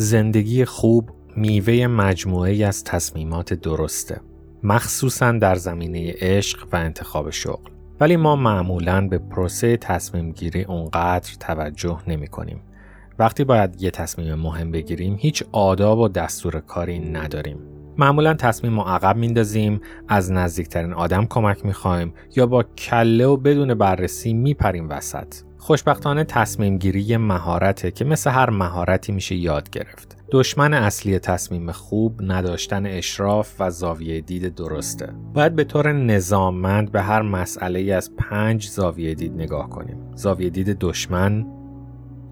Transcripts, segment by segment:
زندگی خوب میوه مجموعه از تصمیمات درسته مخصوصا در زمینه عشق و انتخاب شغل ولی ما معمولا به پروسه تصمیم گیری اونقدر توجه نمی کنیم. وقتی باید یه تصمیم مهم بگیریم هیچ آداب و دستور کاری نداریم. معمولا تصمیم رو عقب میندازیم از نزدیکترین آدم کمک می‌خوایم یا با کله و بدون بررسی میپریم وسط خوشبختانه تصمیم گیری مهارته که مثل هر مهارتی میشه یاد گرفت. دشمن اصلی تصمیم خوب نداشتن اشراف و زاویه دید درسته. باید به طور نظاممند به هر مسئله از پنج زاویه دید نگاه کنیم. زاویه دید دشمن،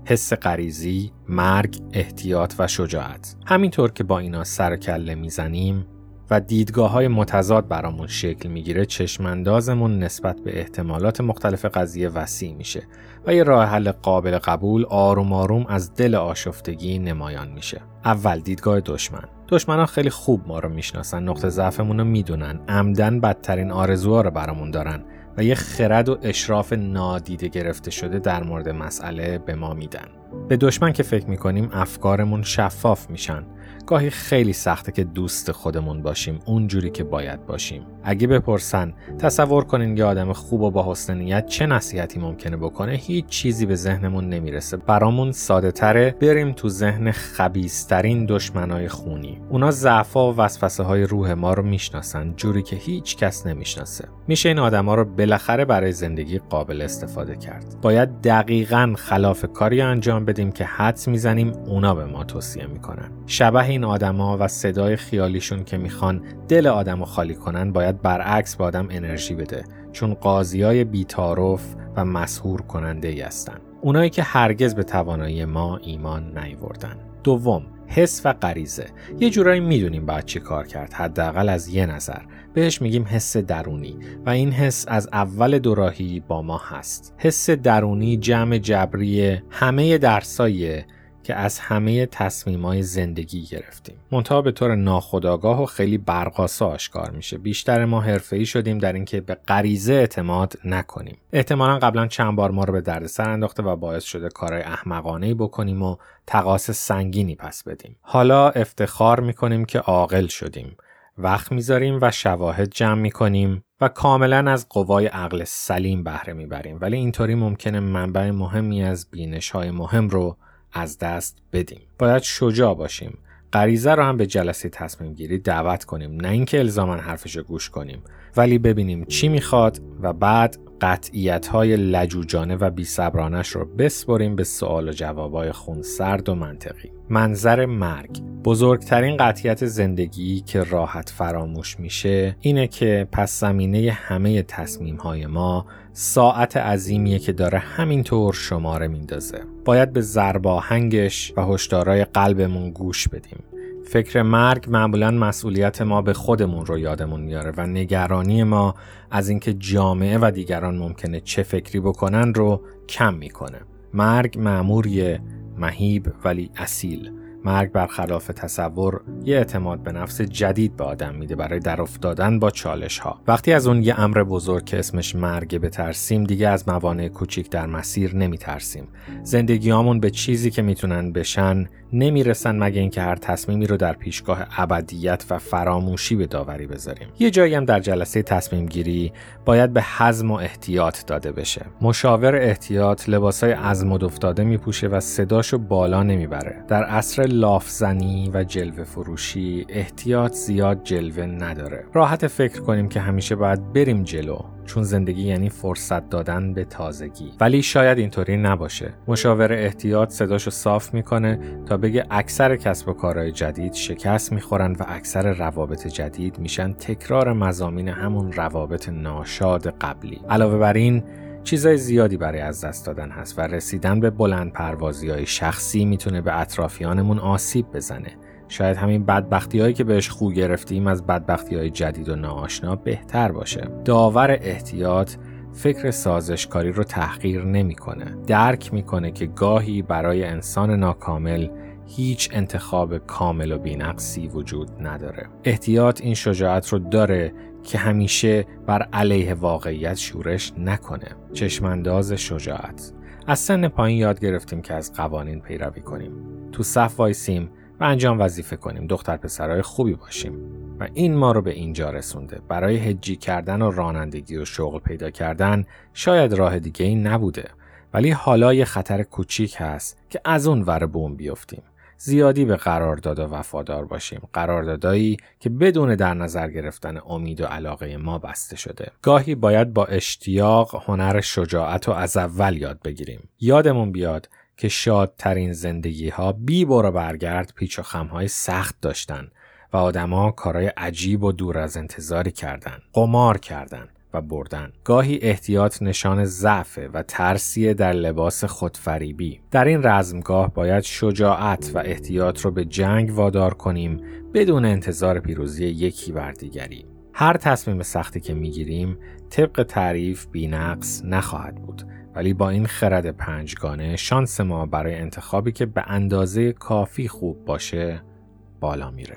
حس غریزی، مرگ، احتیاط و شجاعت. همینطور که با اینا سر کله می‌زنیم و دیدگاه های متضاد برامون شکل می‌گیره چشماندازمون نسبت به احتمالات مختلف قضیه وسیع میشه و یه راه حل قابل قبول آروم آروم از دل آشفتگی نمایان میشه. اول دیدگاه دشمن. دشمنان خیلی خوب ما رو می‌شناسن نقطه ضعفمون رو می‌دونن عمدن بدترین آرزوها رو برامون دارن و یه خرد و اشراف نادیده گرفته شده در مورد مسئله به ما میدن. به دشمن که فکر می‌کنیم افکارمون شفاف میشن. گاهی خیلی سخته که دوست خودمون باشیم اونجوری که باید باشیم. اگه بپرسن تصور کنین یه آدم خوب و با حسن نیت چه نصیحتی ممکنه بکنه؟ هیچ چیزی به ذهنمون نمی‌رسه. برامون ساده تره. بریم تو ذهن خبیسترین دشمنای خونی. اونا ضعفا و وسوسه های روح ما رو می‌شناسن جوری که هیچ کس نمی‌شناسه. میشه این آدما رو بالاخره برای زندگی قابل استفاده کرد. باید دقیقا خلاف کاری انجام بدیم که حدس می‌زنیم اونا به ما توصیه می‌کنن. شبه این آدما و صدای خیالیشون که می‌خوان دل آدمو خالی کنن باید برعکس به آدم انرژی بده. چون قاضی های بیتارف و مسهور کننده ای هستن. اونایی که هرگز به توانایی ما ایمان نیوردن دوم حس و غریزه. یه جورایی می‌دونیم باید چی کار کرد. حداقل از یه نظر. بهش میگیم حس درونی. و این حس از اول دوراهی با ما هست. حس درونی جمع جبری همه درساییه که از همه تصمیمای زندگی گرفتیم. منتها به طور ناخودآگاه و خیلی برقاسا آشکار میشه. بیشتر ما حرفه‌ای شدیم در اینکه به غریزه اعتماد نکنیم. احتمالا قبلا چند بار ما رو به دردسر انداخته و باعث شده کارهای احمقانه بکنیم و تقاس سنگینی پس بدیم. حالا افتخار می‌کنیم که عاقل شدیم. وقت می‌ذاریم و شواهد جمع می‌کنیم و کاملا از قوای عقل سلیم بهره می‌بریم ولی اینطوری ممکنه منبع مهمی از بینش های مهم رو از دست بدیم. باید شجاع باشیم. غریزه رو هم به جلسه تصمیم گیری دعوت کنیم. نه اینکه الزاما حرفش رو گوش کنیم. ولی ببینیم چی می‌خواد و بعد قطعیت های لجوجانه و بیصبرانش رو بسپریم به سوال و جوابای خونسرد و منطقی. منظر مرگ. بزرگترین قطعیت زندگی که راحت فراموش میشه اینه که پس زمینه همه تصمیم های ما ساعت عظیمیه که داره همینطور شماره میندازه. باید به زرباهنگش و هشدارای قلبمون گوش بدیم. فکر مرگ معمولا مسئولیت ما به خودمون رو یادمون میاره و نگرانی ما از اینکه جامعه و دیگران ممکنه چه فکری بکنن رو کم می‌کنه. مرگ معموریه مهیب ولی اصیل. مرگ برخلاف تصور یه اعتماد به نفس جدید به آدم میده برای در افتادن با چالش ها وقتی از اون یه امر بزرگ که اسمش مرگ بترسیم دیگه از موانع کوچیک در مسیر نمیترسیم. زندگیامون به چیزی که می‌تونن بشن نمی‌رسن مگه اینکه هر تصمیمی رو در پیشگاه ابدیت و فراموشی به داوری بذاریم. یه جایی هم در جلسه تصمیم گیری باید به حزم و احتیاط داده بشه. مشاور احتیاط لباسای عزم و افتاده میپوشه و صداشو بالا نمی‌بره. در عصر لافزنی و جلوه فروشی احتیاط زیاد جلوه نداره. راحت فکر کنیم که همیشه باید بریم جلو. چون زندگی یعنی فرصت دادن به تازگی. ولی شاید اینطوری نباشه. مشاور احتیاط صداشو صاف می‌کنه تا بگه اکثر کسب و کارهای جدید شکست می‌خورن و اکثر روابط جدید میشن. تکرار مزامین همون روابط ناشاد قبلی. علاوه بر این چیزای زیادی برای از دست دادن هست و رسیدن به بلند پروازی های شخصی می‌تونه به اطرافیانمون آسیب بزنه. شاید همین بدبختی هایی که بهش خو گرفتیم از بدبختی های جدید و ناآشنا بهتر باشه. داور احتیاط فکر سازشکاری رو تحقیر نمی‌کنه. درک می‌کنه که گاهی برای انسان ناکامل هیچ انتخاب کامل و بینقصی وجود نداره. احتیاط این شجاعت رو داره که همیشه بر علیه واقعیت شورش نکنه. چشمانداز شجاعت. از سن پایین یاد گرفتیم که از قوانین پیروی کنیم. تو صف وایسیم و انجام وظیفه کنیم. دختر پسرای خوبی باشیم. و این ما رو به اینجا رسونده. برای هجی کردن و رانندگی و شغل پیدا کردن شاید راه دیگه ای نبوده. ولی حالا یه خطر کوچیک هست که از اون ور بوم بیفتیم. زیادی به قرارداد وفادار باشیم قراردادایی که بدون در نظر گرفتن امید و علاقه ما بسته شده گاهی باید با اشتیاق هنر شجاعت و از اول یاد بگیریم یادمون بیاد که شادترین زندگی ها بی برو برگرد پیچ و خمهای سخت داشتن و آدما کارهای عجیب و دور از انتظاری کردن قمار کردن و بردن. گاهی احتیاط نشان ضعف و ترسیه در لباس خودفریبی. در این رزمگاه باید شجاعت و احتیاط رو به جنگ وادار کنیم بدون انتظار پیروزی یکی بر دیگری. هر تصمیم سختی که می‌گیریم طبق تعریف بینقص نخواهد بود. ولی با این خرد پنجگانه شانس ما برای انتخابی که به اندازه کافی خوب باشه بالا میره.